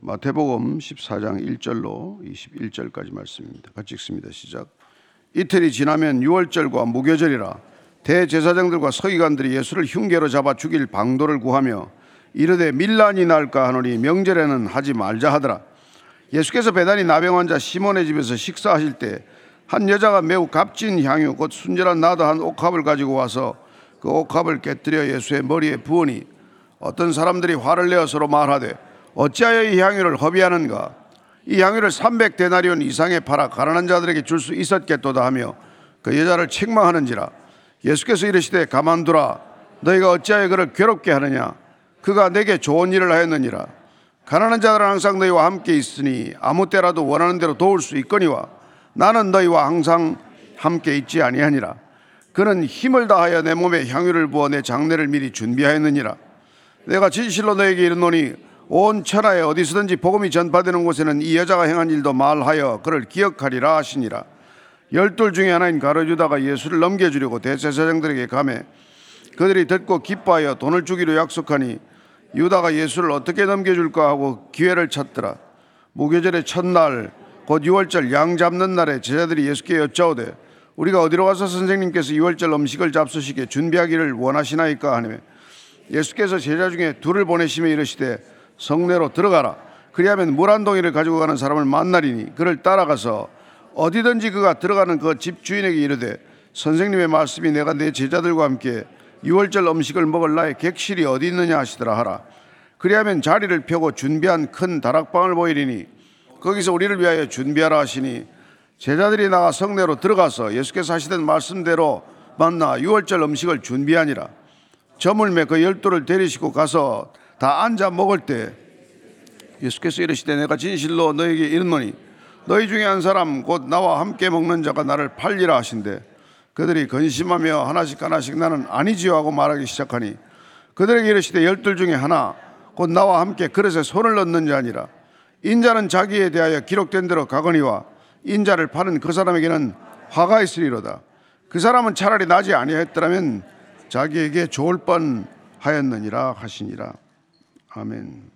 마태복음 14장 1절로 21절까지 말씀입니다. 같이 읽습니다. 시작. 이틀이 지나면 유월절과 무교절이라 대제사장들과 서기관들이 예수를 흉계로 잡아 죽일 방도를 구하며 이르되 밀란이 날까 하노니 명절에는 하지 말자 하더라. 예수께서 배단이 나병 환자 시몬의 집에서 식사하실 때 한 여자가 매우 값진 향유 곧 순절한 나도 한 옥합을 가지고 와서 그 옥합을 깨뜨려 예수의 머리에 부으니 어떤 사람들이 화를 내어 서로 말하되 어찌하여 이 향유를 허비하는가? 이 향유를 300데나리온 이상에 팔아 가난한 자들에게 줄 수 있었겠도다 하며 그 여자를 책망하는지라 예수께서 이르시되 가만두라. 너희가 어찌하여 그를 괴롭게 하느냐? 그가 내게 좋은 일을 하였느니라. 가난한 자들은 항상 너희와 함께 있으니 아무 때라도 원하는 대로 도울 수 있거니와 나는 너희와 항상 함께 있지 아니하니라. 그는 힘을 다하여 내 몸에 향유를 부어 내 장례를 미리 준비하였느니라. 내가 진실로 너에게 이르노니 온 천하에 어디서든지 복음이 전파되는 곳에는 이 여자가 행한 일도 말하여 그를 기억하리라 하시니라. 열둘 중에 하나인 가르주다가 예수를 넘겨주려고 대제사장들에게 가매 그들이 듣고 기뻐하여 돈을 주기로 약속하니 유다가 예수를 어떻게 넘겨줄까 하고 기회를 찾더라. 무교절의 첫날 곧 유월절 양 잡는 날에 제자들이 예수께 여짜오되 우리가 어디로 가서 선생님께서 유월절 음식을 잡수시게 준비하기를 원하시나이까 하며 예수께서 제자 중에 둘을 보내시며 이르시되 성내로 들어가라. 그리하면 물 한 동이를 가지고 가는 사람을 만나리니 그를 따라가서 어디든지 그가 들어가는 그 집 주인에게 이르되 선생님의 말씀이 내가 내 제자들과 함께 유월절 음식을 먹을 나의 객실이 어디 있느냐 하시더라 하라. 그리하면 자리를 펴고 준비한 큰 다락방을 보이리니 거기서 우리를 위하여 준비하라 하시니 제자들이 나가 성내로 들어가서 예수께서 하시던 말씀대로 만나 유월절 음식을 준비하니라. 저물매 그 열두를 데리시고 가서 다 앉아 먹을 때 예수께서 이르시되 내가 진실로 너에게 이르노니 너희 중에 한 사람 곧 나와 함께 먹는 자가 나를 팔리라 하신대. 그들이 근심하며 하나씩 하나씩 나는 아니지요 하고 말하기 시작하니 그들에게 이르시되 열둘 중에 하나 곧 나와 함께 그릇에 손을 넣는 자니라. 인자는 자기에 대하여 기록된 대로 가거니와 인자를 파는 그 사람에게는 화가 있으리로다. 그 사람은 차라리 나지 아니하였더라면 자기에게 좋을 뻔 하였느니라 하시니라 아멘.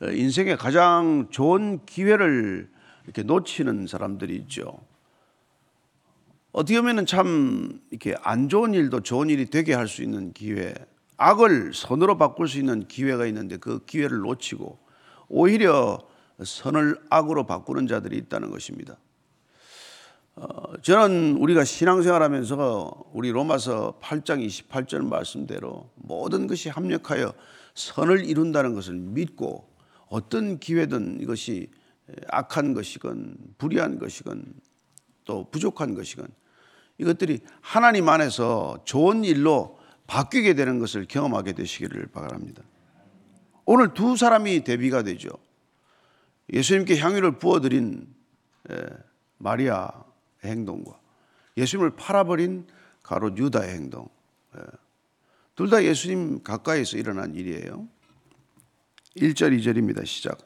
어, 인생의 가장 좋은 기회를 이렇게 놓치는 사람들이 있죠. 어떻게 보면 참 이렇게 안 좋은 일도 좋은 일이 되게 할 수 있는 기회, 악을 선으로 바꿀 수 있는 기회가 있는데 그 기회를 놓치고 오히려 선을 악으로 바꾸는 자들이 있다는 것입니다. 어, 저는 우리가 신앙생활하면서 우리 로마서 8장 28절 말씀대로 모든 것이 합력하여 선을 이룬다는 것을 믿고 어떤 기회든 이것이 악한 것이건 불의한 것이건 또 부족한 것이건 이것들이 하나님 안에서 좋은 일로 바뀌게 되는 것을 경험하게 되시기를 바랍니다. 오늘 두 사람이 대비가 되죠. 예수님께 향유를 부어드린 마리아 행동과 예수님을 팔아버린 가로 유다의 행동. 예. 둘다 예수님 가까이서 일어난 일이에요. 1절, 2절입니다. 시작.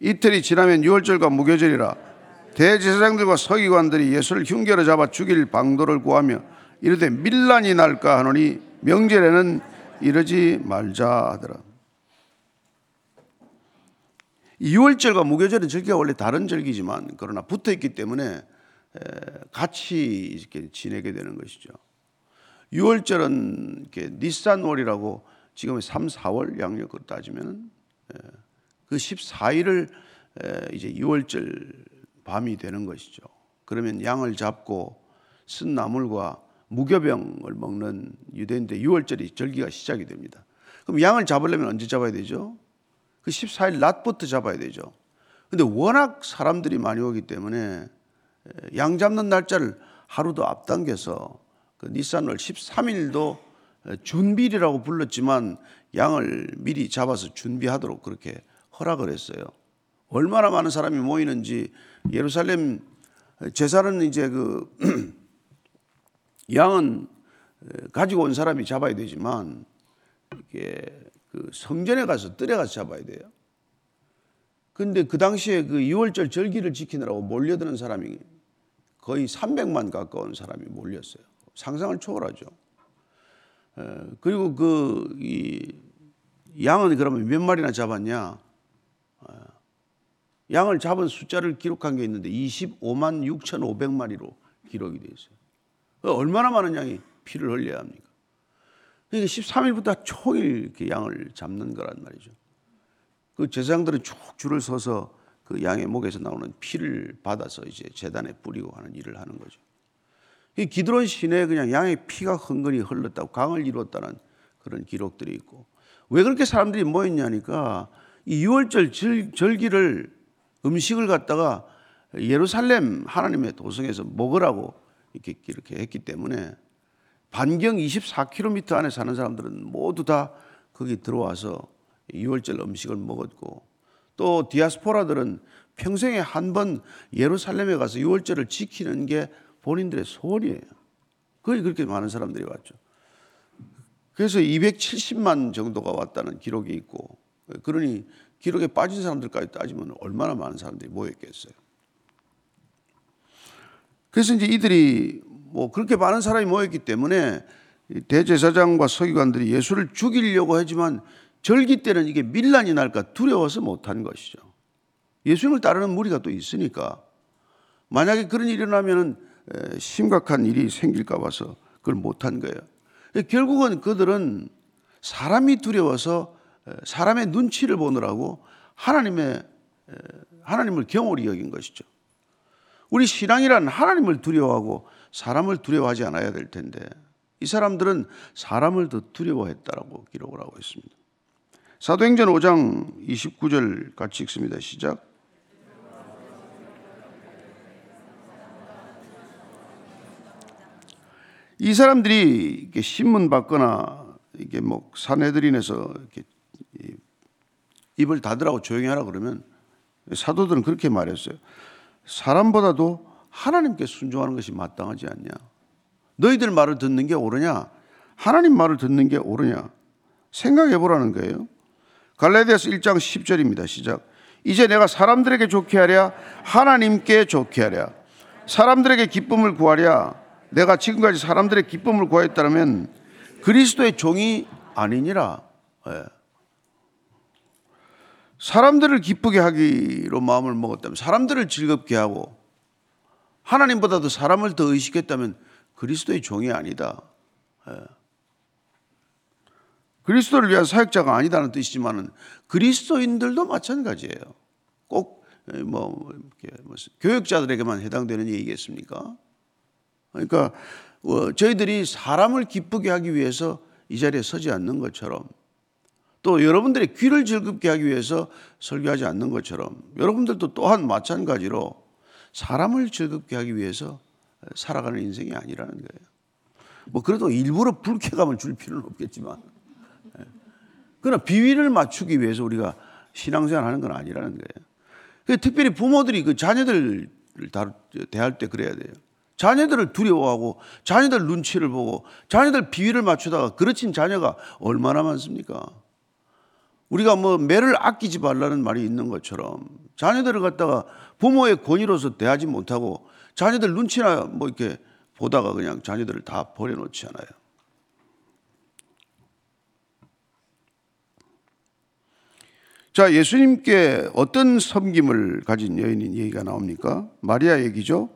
이틀이 지나면 6월절과 무교절이라 대제사장들과 서기관들이 예수를 흉계로 잡아 죽일 방도를 구하며 이르되 밀란이 날까 하노니 명절에는 이러지 말자 하더라. 6월절과 무교절은 절기가 원래 다른 절기지만 그러나 붙어 있기 때문에 같이 이렇게 지내게 되는 것이죠. 6월절은 이렇게 니산월이라고 지금 3, 4월 양력으로 따지면 그 14일을 이제 6월절 밤이 되는 것이죠. 그러면 양을 잡고 쓴 나물과 무교병을 먹는 유대인들 6월절이 절기가 시작이 됩니다. 그럼 양을 잡으려면 언제 잡아야 되죠? 그 14일 낮부터 잡아야 되죠. 근데 워낙 사람들이 많이 오기 때문에 양 잡는 날짜를 하루도 앞당겨서 그 니산월 13일도 준비일이라고 불렀지만 양을 미리 잡아서 준비하도록 그렇게 허락을 했어요. 얼마나 많은 사람이 모이는지 예루살렘 제사는 이제 그 양은 가지고 온 사람이 잡아야 되지만 이게 그 성전에 가서 뜰에 가서 잡아야 돼요. 근데 그 당시에 그 6월절 절기를 지키느라고 몰려드는 사람이 거의 300만 가까운 사람이 몰렸어요. 상상을 초월하죠. 그리고 그이 양은 그러면 몇 마리나 잡았냐? 어, 양을 잡은 숫자를 기록한 게 있는데 25만 6,500마리로 기록이 되어 있어요. 얼마나 많은 양이 피를 흘려야 합니까? 이게 13일부터 총일 이렇게 양을 잡는 거란 말이죠. 그 제사장들은 쭉 줄을 서서 그 양의 목에서 나오는 피를 받아서 이제 재단에 뿌리고 하는 일을 하는 거죠. 이 기드론 시내에 그냥 양의 피가 흥건히 흘렀다고 강을 이루었다는 그런 기록들이 있고 왜 그렇게 사람들이 모였냐니까 이 6월절 절, 절 기를 음식을 갖다가 예루살렘 하나님의 도성에서 먹으라고 이렇게 이렇게 했기 때문에 반경 24km 안에 사는 사람들은 모두 다 거기 들어와서 6월절 음식을 먹었고 또 디아스포라들은 평생에 한 번 예루살렘에 가서 6월절을 지키는 게 본인들의 소원이에요. 거의 그렇게 많은 사람들이 왔죠. 그래서 270만 정도가 왔다는 기록이 있고 그러니 기록에 빠진 사람들까지 따지면 얼마나 많은 사람들이 모였겠어요. 그래서 이제 이들이 뭐 그렇게 많은 사람이 모였기 때문에 대제사장과 서기관들이 예수를 죽이려고 하지만 절기 때는 이게 밀란이 날까 두려워서 못한 것이죠. 예수님을 따르는 무리가 또 있으니까 만약에 그런 일이 일어나면 심각한 일이 생길까 봐서 그걸 못한 거예요. 결국은 그들은 사람이 두려워서 사람의 눈치를 보느라고 하나님의 하나님을 경홀히 여긴 것이죠. 우리 신앙이란 하나님을 두려워하고 사람을 두려워하지 않아야 될 텐데 이 사람들은 사람을 더 두려워했다라고 기록을 하고 있습니다. 사도행전 5장 29절 같이 읽습니다. 시작. 이 사람들이 이렇게 신문 받거나 이게 뭐 사내들인에서 이렇게 입을 닫으라고 조용히 하라 그러면 사도들은 그렇게 말했어요. 사람보다도 하나님께 순종하는 것이 마땅하지 않냐? 너희들 말을 듣는 게 옳으냐? 하나님 말을 듣는 게 옳으냐? 생각해 보라는 거예요. 갈라디아서 1장 10절입니다. 시작. 이제 내가 사람들에게 좋게 하랴 하나님께 좋게 하랴 사람들에게 기쁨을 구하랴 내가 지금까지 사람들의 기쁨을 구하였다면 그리스도의 종이 아니니라. 예. 사람들을 기쁘게 하기로 마음을 먹었다면 사람들을 즐겁게 하고 하나님보다도 사람을 더 의식했다면 그리스도의 종이 아니다. 예. 그리스도를 위한 사역자가 아니다는 뜻이지만은 그리스도인들도 마찬가지예요. 꼭뭐 예, 뭐 교육자들에게만 해당되는 얘기겠습니까? 그러니까 어, 저희들이 사람을 기쁘게 하기 위해서 이 자리에 서지 않는 것처럼 또 여러분들의 귀를 즐겁게 하기 위해서 설교하지 않는 것처럼 여러분들도 또한 마찬가지로 사람을 즐겁게 하기 위해서 살아가는 인생이 아니라는 거예요. 뭐 그래도 일부러 불쾌감을 줄 필요는 없겠지만 예. 그러나 비위를 맞추기 위해서 우리가 신앙생활 하는 건 아니라는 거예요. 그 특별히 부모들이 그 자녀들을 대할 때 그래야 돼요. 자녀들을 두려워하고 자녀들 눈치를 보고 자녀들 비위를 맞추다가 그르친 자녀가 얼마나 많습니까? 우리가 뭐 매를 아끼지 말라는 말이 있는 것처럼 자녀들을 갖다가 부모의 권위로서 대하지 못하고 자녀들 눈치나 뭐 이렇게 보다가 그냥 자녀들을 다 버려놓지 않아요. 자, 예수님께 어떤 섬김을 가진 여인인 얘기가 나옵니까? 마리아 얘기죠.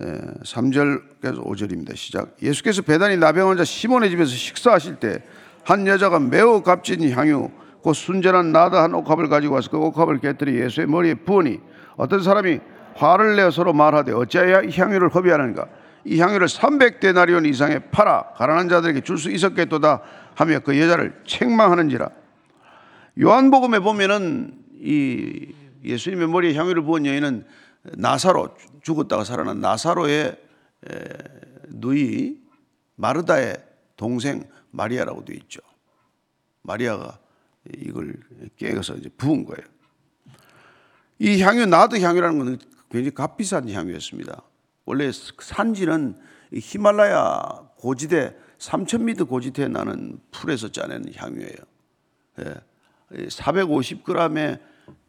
3절에서 5절입니다. 시작. 예수께서 배단이 나병 환자 시몬의 집에서 식사하실 때 한 여자가 매우 값진 향유 곧 순전한 나다 한 옥합을 가지고 와서 그 옥합을 깨뜨리 예수의 머리에 부으니 어떤 사람이 화를 내어 서로 말하되 어찌하여 이 향유를 허비하는가 이 향유를 300데나리온 이상에 팔아 가난한 자들에게 줄 수 있었겠도다 하며 그 여자를 책망하는지라 요한복음에 보면은 이 예수님의 머리에 향유를 부은 여인은 나사로 죽었다가 살아난 나사로의 누이 마르다의 동생 마리아라고 되어 있죠. 마리아가 이걸 깨어서 이제 부은 거예요. 이 향유 나드 향유라는 것은 굉장히 값비싼 향유였습니다. 원래 산지는 히말라야 고지대 3,000m 고지대에 나는 풀에서 짜내는 향유예요. 450g에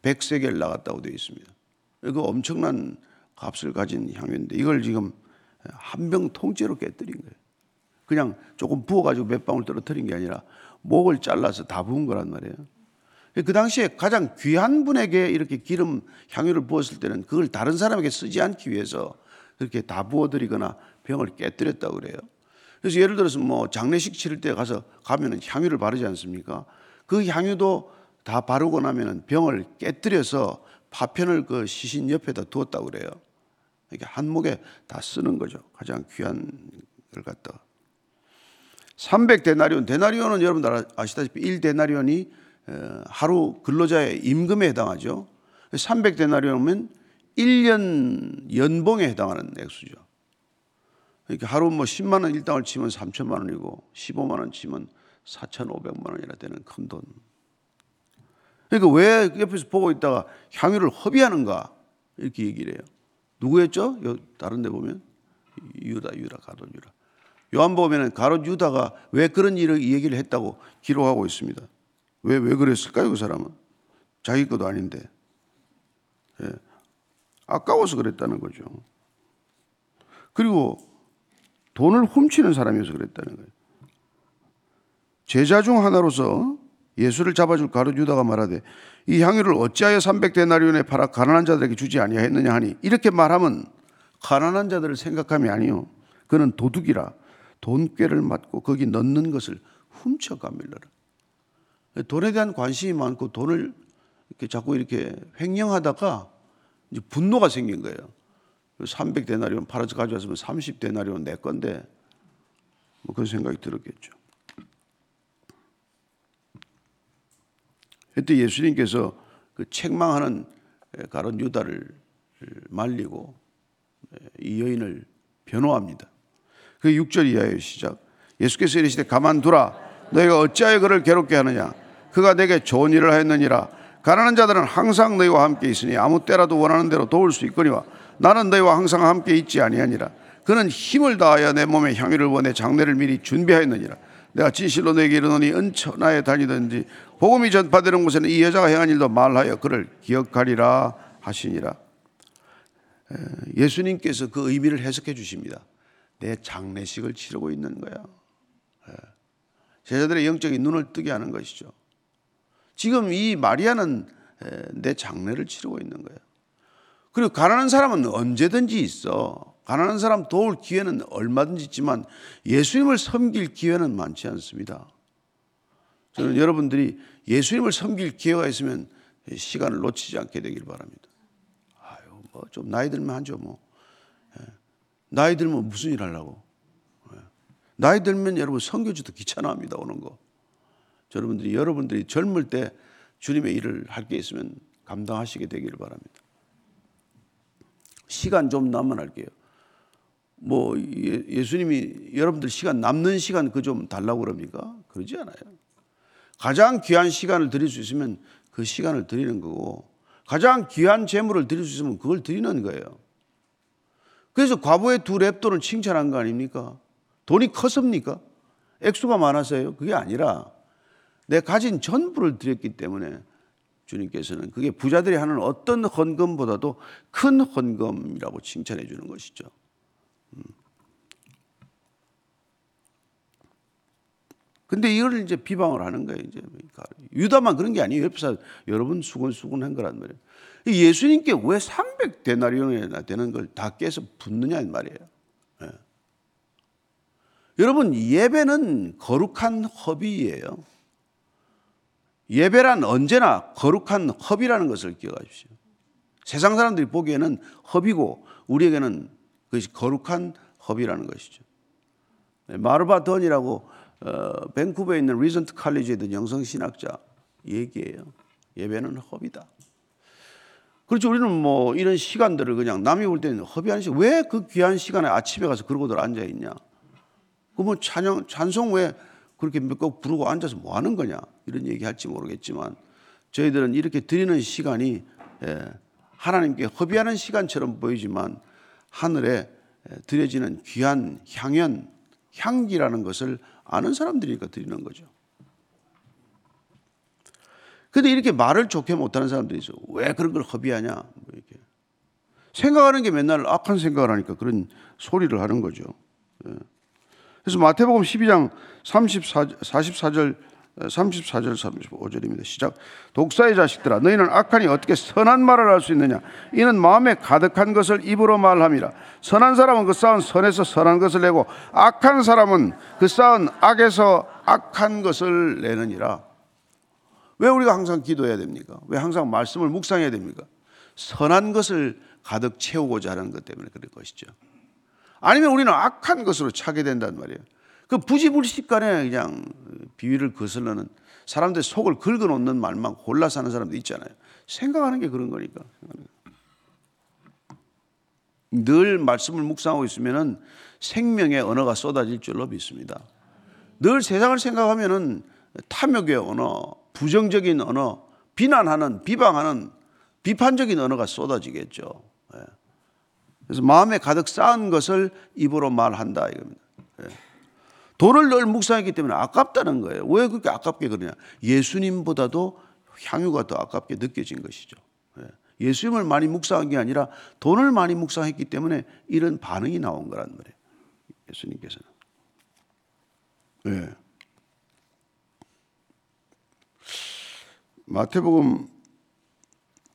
100세겔 나갔다고 되어 있습니다. 그 엄청난 값을 가진 향유인데 이걸 지금 한 병 통째로 깨뜨린 거예요. 그냥 조금 부어가지고 몇 방울 떨어뜨린 게 아니라 목을 잘라서 다 부은 거란 말이에요. 그 당시에 가장 귀한 분에게 이렇게 기름 향유를 부었을 때는 그걸 다른 사람에게 쓰지 않기 위해서 그렇게 다 부어드리거나 병을 깨뜨렸다고 그래요. 그래서 예를 들어서 뭐 장례식 치를 때 가서 가면은 향유를 바르지 않습니까? 그 향유도 다 바르고 나면은 병을 깨뜨려서 파편을 그 시신 옆에다 두었다고 그래요. 이렇게 한 목에 다 쓰는 거죠. 가장 귀한 걸 갖다가. 300데나리온, 데나리온은 여러분들 아시다시피 1데나리온이 어, 하루 근로자의 임금에 해당하죠. 300데나리온이면 1년 연봉에 해당하는 액수죠. 이렇게 하루 뭐 10만 원 일당을 치면 3천만 원이고 15만 원 치면 4,500만 원이나 되는 큰 돈. 그러니까 왜 옆에서 보고 있다가 향유를 허비하는가 이렇게 얘기를 해요. 누구였죠? 다른 데 보면 유다, 유다, 가롯 유다. 요한복음에는 가롯 유다가 왜 그런 일을 얘기를 했다고 기록하고 있습니다. 왜, 왜 그랬을까요, 그 사람은? 자기 것도 아닌데. 예. 아까워서 그랬다는 거죠. 그리고 돈을 훔치는 사람이어서 그랬다는 거예요. 제자 중 하나로서 예수를 잡아줄 가룟 유다가 말하되 이 향유를 어찌하여 300데나리온에 팔아 가난한 자들에게 주지 아니하였느냐 하니? 이렇게 말하면 가난한 자들을 생각함이 아니요. 그는 도둑이라 돈꾀를 맞고 거기 넣는 것을 훔쳐 가밀러라. 돈에 대한 관심이 많고 돈을 이렇게 자꾸 이렇게 횡령하다가 이제 분노가 생긴 거예요. 300데나리온 팔아서 가져왔으면 30데나리온 내 건데 뭐 그런 생각이 들었겠죠. 그때 예수님께서 그 책망하는 가론 유다를 말리고 이 여인을 변호합니다. 그 6절 이하의 시작. 예수께서 이르시되 가만두라 너희가 어찌하여 그를 괴롭게 하느냐 그가 내게 좋은 일을 하였느니라 가난한 자들은 항상 너희와 함께 있으니 아무 때라도 원하는 대로 도울 수 있거니와 나는 너희와 항상 함께 있지 아니하니라. 그는 힘을 다하여 내 몸에 향유를 원해 장례를 미리 준비하였느니라. 내가 진실로 너에게 이르노니 은천하에 다니든지 복음이 전파되는 곳에는 이 여자가 행한 일도 말하여 그를 기억하리라 하시니라. 예수님께서 그 의미를 해석해 주십니다. 내 장례식을 치르고 있는 거야. 제자들의 영적인 눈을 뜨게 하는 것이죠. 지금 이 마리아는 내 장례를 치르고 있는 거예요. 그리고 가난한 사람은 언제든지 있어. 가난한 사람 도울 기회는 얼마든지 있지만 예수님을 섬길 기회는 많지 않습니다. 저는 여러분들이 예수님을 섬길 기회가 있으면 시간을 놓치지 않게 되길 바랍니다. 아유, 뭐 좀 나이 들면 하죠, 뭐. 예. 나이 들면 무슨 일 하려고. 예. 나이 들면 여러분 선교지도 귀찮아합니다, 오는 거. 여러분들이, 여러분들이 젊을 때 주님의 일을 할 게 있으면 감당하시게 되기를 바랍니다. 시간 좀 남으면 할게요. 뭐 예, 예수님이 여러분들 시간 남는 시간 그 좀 달라고 그럽니까? 그러지 않아요. 가장 귀한 시간을 드릴 수 있으면 그 시간을 드리는 거고 가장 귀한 재물을 드릴 수 있으면 그걸 드리는 거예요. 그래서 과부의 두 랩돈을 칭찬한 거 아닙니까? 돈이 컸습니까? 액수가 많아서요? 그게 아니라 내 가진 전부를 드렸기 때문에 주님께서는 그게 부자들이 하는 어떤 헌금보다도 큰 헌금이라고 칭찬해 주는 것이죠. 음. 근데 이걸 이제 비방을 하는 거예요. 이제 그러니까 유다만 그런 게 아니에요. 옆에서 여러분 수근수근한 거란 말이에요. 예수님께 왜 300데나리온이나 되는 걸 다 깨서 붓느냐 이 말이에요. 예. 여러분 예배는 거룩한 허비예요. 예배란 언제나 거룩한 허비라는 것을 기억하십시오. 세상 사람들이 보기에는 허비고 우리에게는 그것이 거룩한 허비라는 것이죠. 네, 마르바 던이라고 어, 밴쿠버에 있는 리전트 칼리지에 있는 영성 신학자 얘기예요. 예배는 허비다. 그렇죠. 우리는 뭐 이런 시간들을 그냥 남이 볼 때는 허비하는 시간. 왜 그 귀한 시간에 아침에 가서 그러고들 앉아 있냐? 그뭐 찬양, 찬송 왜 그렇게 몇곡 부르고 앉아서 뭐 하는 거냐 이런 얘기 할지 모르겠지만 저희들은 이렇게 드리는 시간이 예, 하나님께 허비하는 시간처럼 보이지만 하늘에 예, 드려지는 귀한 향연 향기라는 것을 아는 사람들이니까 드리는 거죠. 근데 이렇게 말을 좋게 못하는 사람들이 있어. 왜 그런 걸 허비하냐? 뭐 이렇게. 생각하는 게 맨날 악한 생각을 하니까 그런 소리를 하는 거죠. 예. 그래서 마태복음 12장 34, 44절 34절 35절입니다. 시작. 독사의 자식들아 너희는 악하니 어떻게 선한 말을 할 수 있느냐 이는 마음에 가득한 것을 입으로 말함이라 선한 사람은 그 쌓은 선에서 선한 것을 내고 악한 사람은 그 쌓은 악에서 악한 것을 내느니라. 왜 우리가 항상 기도해야 됩니까? 왜 항상 말씀을 묵상해야 됩니까? 선한 것을 가득 채우고자 하는 것 때문에 그럴 것이죠. 아니면 우리는 악한 것으로 차게 된단 말이에요. 그 부지불식간에 그냥 비위를 거슬러는 사람들 속을 긁어 놓는 말만 골라 사는 사람도 있잖아요. 생각하는 게 그런 거니까. 늘 말씀을 묵상하고 있으면은 생명의 언어가 쏟아질 줄로 믿습니다. 늘 세상을 생각하면은 탐욕의 언어, 부정적인 언어, 비난하는, 비방하는, 비판적인 언어가 쏟아지겠죠. 예. 그래서 마음에 가득 쌓은 것을 입으로 말한다 이겁니다. 예. 돈을 늘 묵상했기 때문에 아깝다는 거예요. 왜 그렇게 아깝게 그러냐? 예수님보다도 향유가 더 아깝게 느껴진 것이죠. 예. 예수님을 많이 묵상한 게 아니라 돈을 많이 묵상했기 때문에 이런 반응이 나온 거란 말이에요. 예수님께서는. 네. 마태복음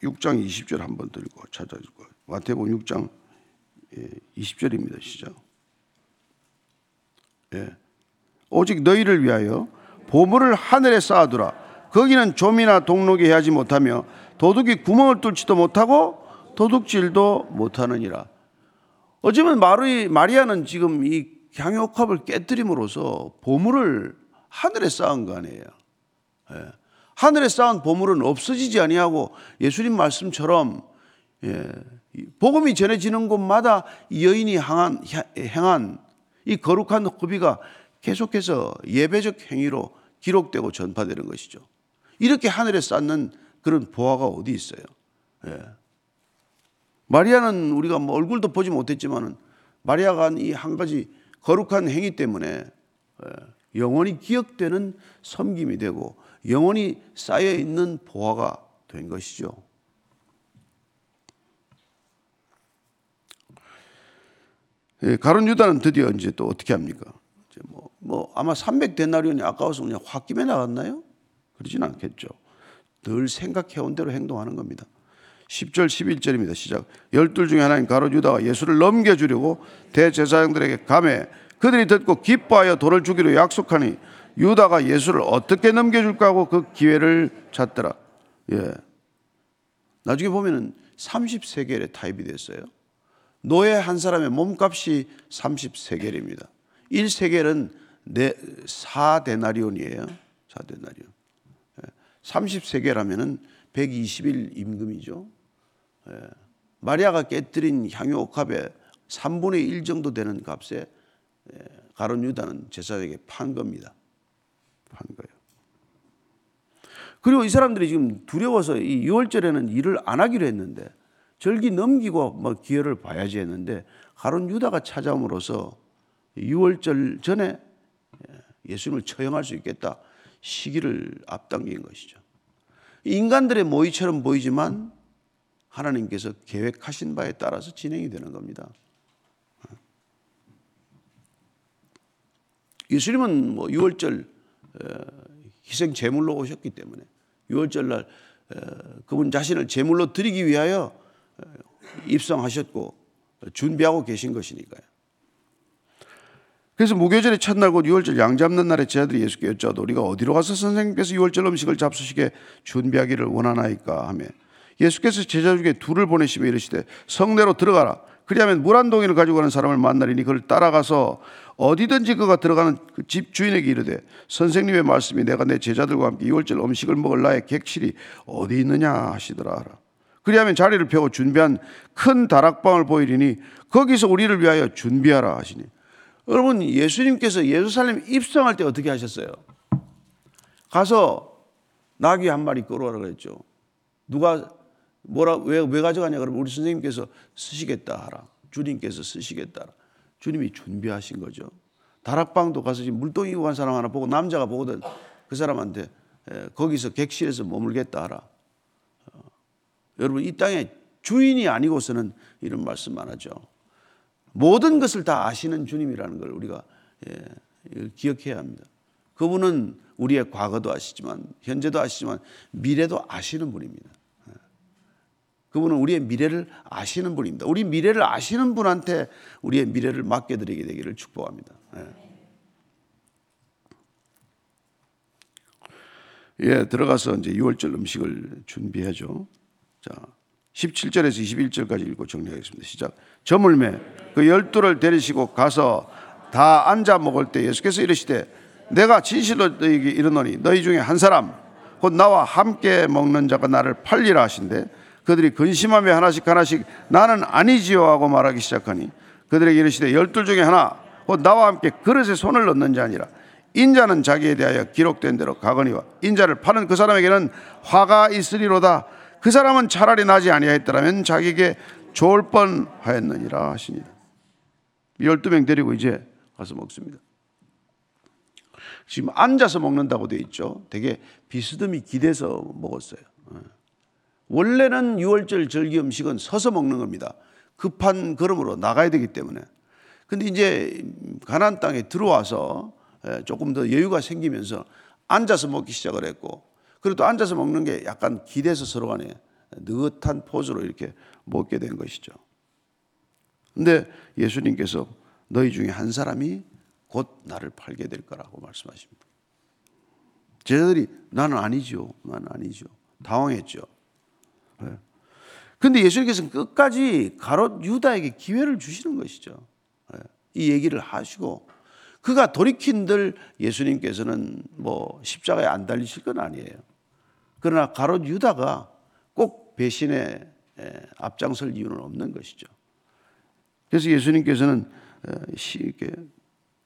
6장 20절 한번 들고 찾아주고 마태복음 6장 20절입니다. 예, 시작. 예. 오직 너희를 위하여 보물을 하늘에 쌓아두라. 거기는 좀이나 동록이 하지 못하며 도둑이 구멍을 뚫지도 못하고 도둑질도 못하느니라. 어쩌면 마리, 마리아는 지금 이 향유옥합을 깨뜨림으로써 보물을 하늘에 쌓은 거 아니에요. 예. 하늘에 쌓은 보물은 없어지지 아니하고 예수님 말씀처럼 예, 복음이 전해지는 곳마다 여인이 향한, 행한 이 거룩한 허비가 계속해서 예배적 행위로 기록되고 전파되는 것이죠. 이렇게 하늘에 쌓는 그런 보화가 어디 있어요? 예. 마리아는 우리가 뭐 얼굴도 보지 못했지만은 마리아가 한 이 한 가지 거룩한 행위 때문에 예. 영원히 기억되는 섬김이 되고 영원히 쌓여 있는 보화가 된 것이죠. 예, 가론 유다는 드디어 이제 또 어떻게 합니까? 뭐, 뭐 아마 300데나리온이 아까워서 그냥 홧김에 나갔나요? 그러진 않겠죠. 늘 생각해온 대로 행동하는 겁니다. 10절 11절입니다. 시작. 열둘 중에 하나인 가롯 유다가 예수를 넘겨주려고 대제사장들에게 감해 그들이 듣고 기뻐하여 돌을 주기로 약속하니 유다가 예수를 어떻게 넘겨줄까 하고 그 기회를 찾더라. 예. 나중에 보면은 30세겔에 타입이 됐어요. 노예 한 사람의 몸값이 30세겔입니다. 1세겔은 4데나리온이에요. 4데나리온. 30세겔 하면은 120일 임금이죠. 예. 마리아가 깨뜨린 향유 옥합의 3분의 1 정도 되는 값에 예, 가론 유다는 제사장에게 판 겁니다. 판 거예요. 그리고 이 사람들이 지금 두려워서 이 6월절에는 일을 안 하기로 했는데 절기 넘기고 뭐 기회를 봐야지 했는데 가론 유다가 찾아옴으로써 6월절 전에 예수님을 처형할 수 있겠다 시기를 앞당긴 것이죠. 인간들의 모의처럼 보이지만 하나님께서 계획하신 바에 따라서 진행이 되는 겁니다. 예수님은 뭐 6월절 희생 제물로 오셨기 때문에 6월절 날 그분 자신을 제물로 드리기 위하여 입성하셨고 준비하고 계신 것이니까요. 그래서 무교절의 첫날 곧 6월절 양 잡는 날에 제자들이 예수께 여쭤도 우리가 어디로 가서 선생님께서 6월절 음식을 잡수시게 준비하기를 원하나이까 하며 예수께서 제자 중에 둘을 보내시며 이르시되 성내로 들어가라. 그리하면 물 한 동이를 가지고 가는 사람을 만나리니 그를 따라가서 어디든지 그가 들어가는 그 집 주인에게 이르되 선생님의 말씀이 내가 내 제자들과 함께 6월절 음식을 먹을 나의 객실이 어디 있느냐 하시더라. 그리하면 자리를 펴고 준비한 큰 다락방을 보이리니 거기서 우리를 위하여 준비하라 하시니 여러분 예수님께서 예루살렘 입성할 때 어떻게 하셨어요? 가서 나귀 한 마리 끌어오라 그랬죠. 누가 뭐라 왜, 왜 가져가냐 그러면 우리 선생님께서 쓰시겠다 하라. 주님께서 쓰시겠다 하라. 주님이 준비하신 거죠. 다락방도 가서 지금 물동이 간 사람 하나 보고 남자가 보거든 그 사람한테 거기서 객실에서 머물겠다 하라. 어, 여러분 이 땅에 주인이 아니고서는 이런 말씀 안 하죠. 모든 것을 다 아시는 주님이라는 걸 우리가 예, 기억해야 합니다. 그분은 우리의 과거도 아시지만 현재도 아시지만 미래도 아시는 분입니다. 예. 그분은 우리의 미래를 아시는 분입니다. 우리 미래를 아시는 분한테 우리의 미래를 맡겨드리게 되기를 축복합니다. 예. 예, 들어가서 이제 6월절 음식을 준비하죠. 자, 17절에서 21절까지 읽고 정리하겠습니다. 시작. 저물매 그 열두를 데리시고 가서 다 앉아 먹을 때 예수께서 이르시되 내가 진실로 너희에게 이르노니 너희 중에 한 사람 곧 나와 함께 먹는 자가 나를 팔리라 하신대 그들이 근심하며 하나씩 하나씩 나는 아니지요 하고 말하기 시작하니 그들에게 이르시되 열둘 중에 하나 곧 나와 함께 그릇에 손을 넣는 자 아니라 인자는 자기에 대하여 기록된 대로 가거니와 인자를 파는 그 사람에게는 화가 있으리로다 그 사람은 차라리 나지 아니하였더라면 자기에게 좋을 뻔하였느니라 하시니 열두 명 데리고 이제 가서 먹습니다. 지금 앉아서 먹는다고 돼 있죠. 되게 비스듬히 기대서 먹었어요. 예. 원래는 6월절 절기 음식은 서서 먹는 겁니다. 급한 걸음으로 나가야 되기 때문에. 근데 이제 가나안 땅에 들어와서 예, 조금 더 여유가 생기면서 앉아서 먹기 시작을 했고 그래도 앉아서 먹는 게 약간 기대서 서로 간에 느긋한 포즈로 이렇게 먹게 된 것이죠. 근데 예수님께서 너희 중에 한 사람이 곧 나를 팔게 될 거라고 말씀하십니다. 제자들이 나는 아니죠. 나는 아니죠. 당황했죠. 네. 근데 예수님께서는 끝까지 가롯 유다에게 기회를 주시는 것이죠. 네. 이 얘기를 하시고 그가 돌이킨들 예수님께서는 뭐 십자가에 안 달리실 건 아니에요. 그러나 가롯 유다가 꼭 배신에 앞장설 이유는 없는 것이죠. 그래서 예수님께서는 이렇게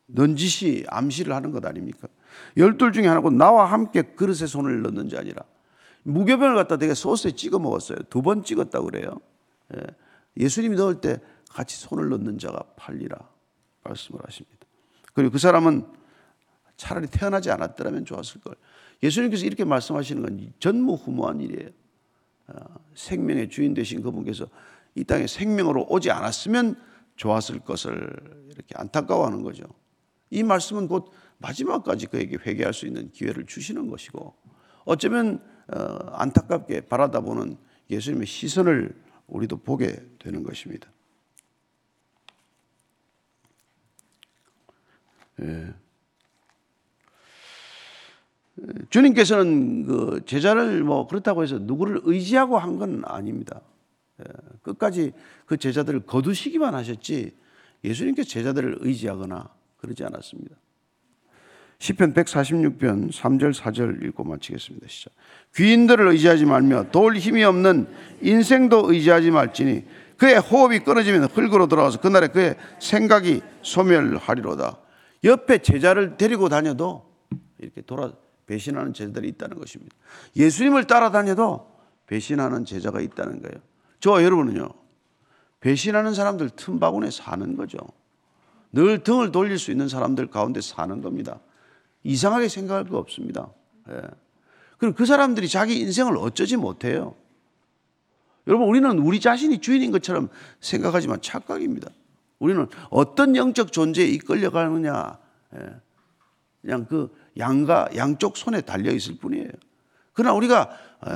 넌지시 암시를 하는 것 아닙니까? 열둘 중에 하나고 나와 함께 그릇에 손을 넣는 자 아니라 무교병을 갖다 되게 소스에 찍어 먹었어요. 두 번 찍었다고 그래요. 예수님이 넣을 때 같이 손을 넣는 자가 팔리라 말씀을 하십니다. 그리고 그 사람은 차라리 태어나지 않았더라면 좋았을 걸. 예수님께서 이렇게 말씀하시는 건 전무후무한 일이에요. 어, 생명의 주인 되신 그분께서 이 땅에 생명으로 오지 않았으면 좋았을 것을 이렇게 안타까워하는 거죠. 이 말씀은 곧 마지막까지 그에게 회개할 수 있는 기회를 주시는 것이고 어쩌면 어, 안타깝게 바라다보는 예수님의 시선을 우리도 보게 되는 것입니다. 주님께서는 그 제자를 뭐 그렇다고 해서 누구를 의지하고 한 건 아닙니다. 예. 끝까지 그 제자들을 거두시기만 하셨지 예수님께 제자들을 의지하거나 그러지 않았습니다. 시편 146편 3절 4절 읽고 마치겠습니다. 시작. 귀인들을 의지하지 말며 도울 힘이 없는 인생도 의지하지 말지니 그의 호흡이 끊어지면 흙으로 돌아와서 그날에 그의 생각이 소멸하리로다. 옆에 제자를 데리고 다녀도 이렇게 돌아 배신하는 제자들이 있다는 것입니다. 예수님을 따라다녀도 배신하는 제자가 있다는 거예요. 저 여러분은요. 배신하는 사람들 틈바구니에 사는 거죠. 늘 등을 돌릴 수 있는 사람들 가운데 사는 겁니다. 이상하게 생각할 거 없습니다. 예. 그리고 그 사람들이 자기 인생을 어쩌지 못해요. 여러분, 우리는 우리 자신이 주인인 것처럼 생각하지만 착각입니다. 우리는 어떤 영적 존재에 이끌려가느냐, 예. 그냥 그 양가, 양쪽 손에 달려 있을 뿐이에요. 그러나 우리가 예,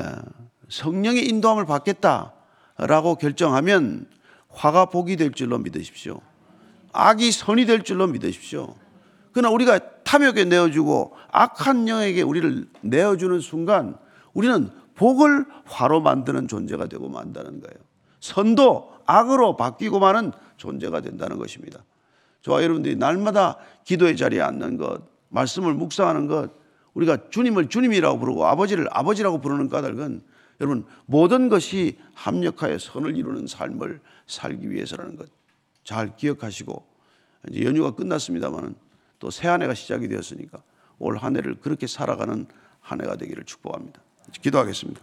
성령의 인도함을 받겠다라고 결정하면 화가 복이 될 줄로 믿으십시오. 악이 선이 될 줄로 믿으십시오. 그러나 우리가 탐욕에 내어주고 악한 영에게 우리를 내어주는 순간 우리는 복을 화로 만드는 존재가 되고 만다는 거예요. 선도 악으로 바뀌고 마는 존재가 된다는 것입니다. 저와 여러분들이 날마다 기도의 자리에 앉는 것, 말씀을 묵상하는 것, 우리가 주님을 주님이라고 부르고 아버지를 아버지라고 부르는 까닭은 여러분 모든 것이 합력하여 선을 이루는 삶을 살기 위해서라는 것 잘 기억하시고 이제 연휴가 끝났습니다만은 또 새 한 해가 시작이 되었으니까 올 한 해를 그렇게 살아가는 한 해가 되기를 축복합니다. 기도하겠습니다.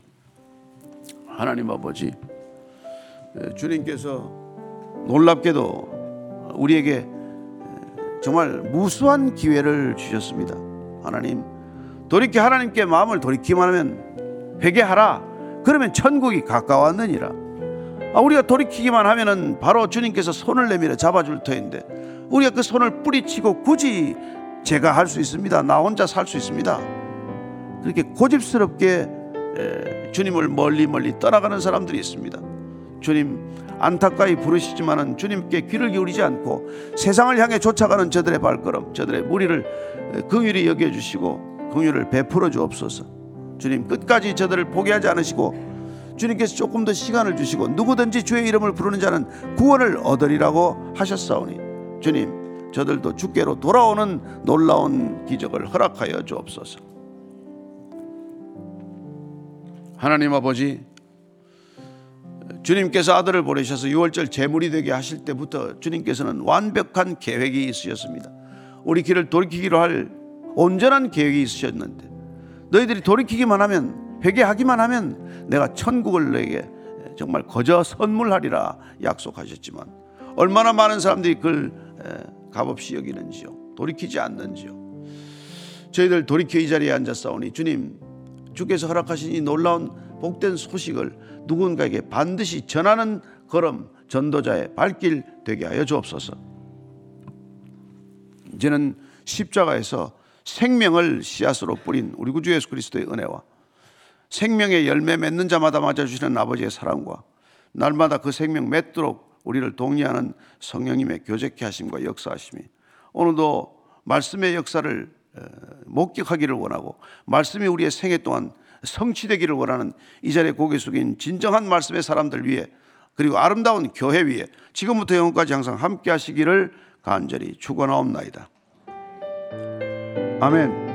하나님 아버지 주님께서 놀랍게도 우리에게 정말 무수한 기회를 주셨습니다. 하나님 돌이켜 하나님께 마음을 돌이키만 하면 회개하라. 그러면 천국이 가까웠느니라. 아, 우리가 돌이키기만 하면은 바로 주님께서 손을 내밀어 잡아줄 터인데 우리가 그 손을 뿌리치고 굳이 제가 할 수 있습니다. 나 혼자 살 수 있습니다. 그렇게 고집스럽게 에, 주님을 멀리 멀리 떠나가는 사람들이 있습니다. 주님 안타까이 부르시지만은 주님께 귀를 기울이지 않고 세상을 향해 쫓아가는 저들의 발걸음, 저들의 무리를 에, 긍휼히 여겨 주시고 긍휼을 베풀어 주옵소서. 주님 끝까지 저들을 포기하지 않으시고 주님께서 조금 더 시간을 주시고 누구든지 주의 이름을 부르는 자는 구원을 얻으리라고 하셨사오니 주님 저들도 주께로 돌아오는 놀라운 기적을 허락하여 주옵소서. 하나님 아버지 주님께서 아들을 보내셔서 유월절 제물이 되게 하실 때부터 주님께서는 완벽한 계획이 있으셨습니다. 우리 길을 돌이키기로 할 온전한 계획이 있으셨는데 너희들이 돌이키기만 하면 회개하기만 하면 내가 천국을 너에게 정말 거저 선물하리라 약속하셨지만 얼마나 많은 사람들이 그걸 값없이 여기는지요 돌이키지 않는지요 저희들 돌이켜 이 자리에 앉았사오니 주님 주께서 허락하신 이 놀라운 복된 소식을 누군가에게 반드시 전하는 걸음 전도자의 발길 되게 하여 주옵소서. 이제는 십자가에서 생명을 씨앗으로 뿌린 우리 구주 예수 그리스도의 은혜와 생명의 열매 맺는 자마다 맞아주시는 아버지의 사랑과 날마다 그 생명 맺도록 우리를 동의하는 성령님의 교제케 하심과 역사하심이 오늘도 말씀의 역사를 목격하기를 원하고 말씀이 우리의 생애 동안 성취되기를 원하는 이 자리에 고개 숙인 진정한 말씀의 사람들 위해 그리고 아름다운 교회 위에 지금부터 영원까지 항상 함께 하시기를 간절히 축원하옵나이다. 아멘.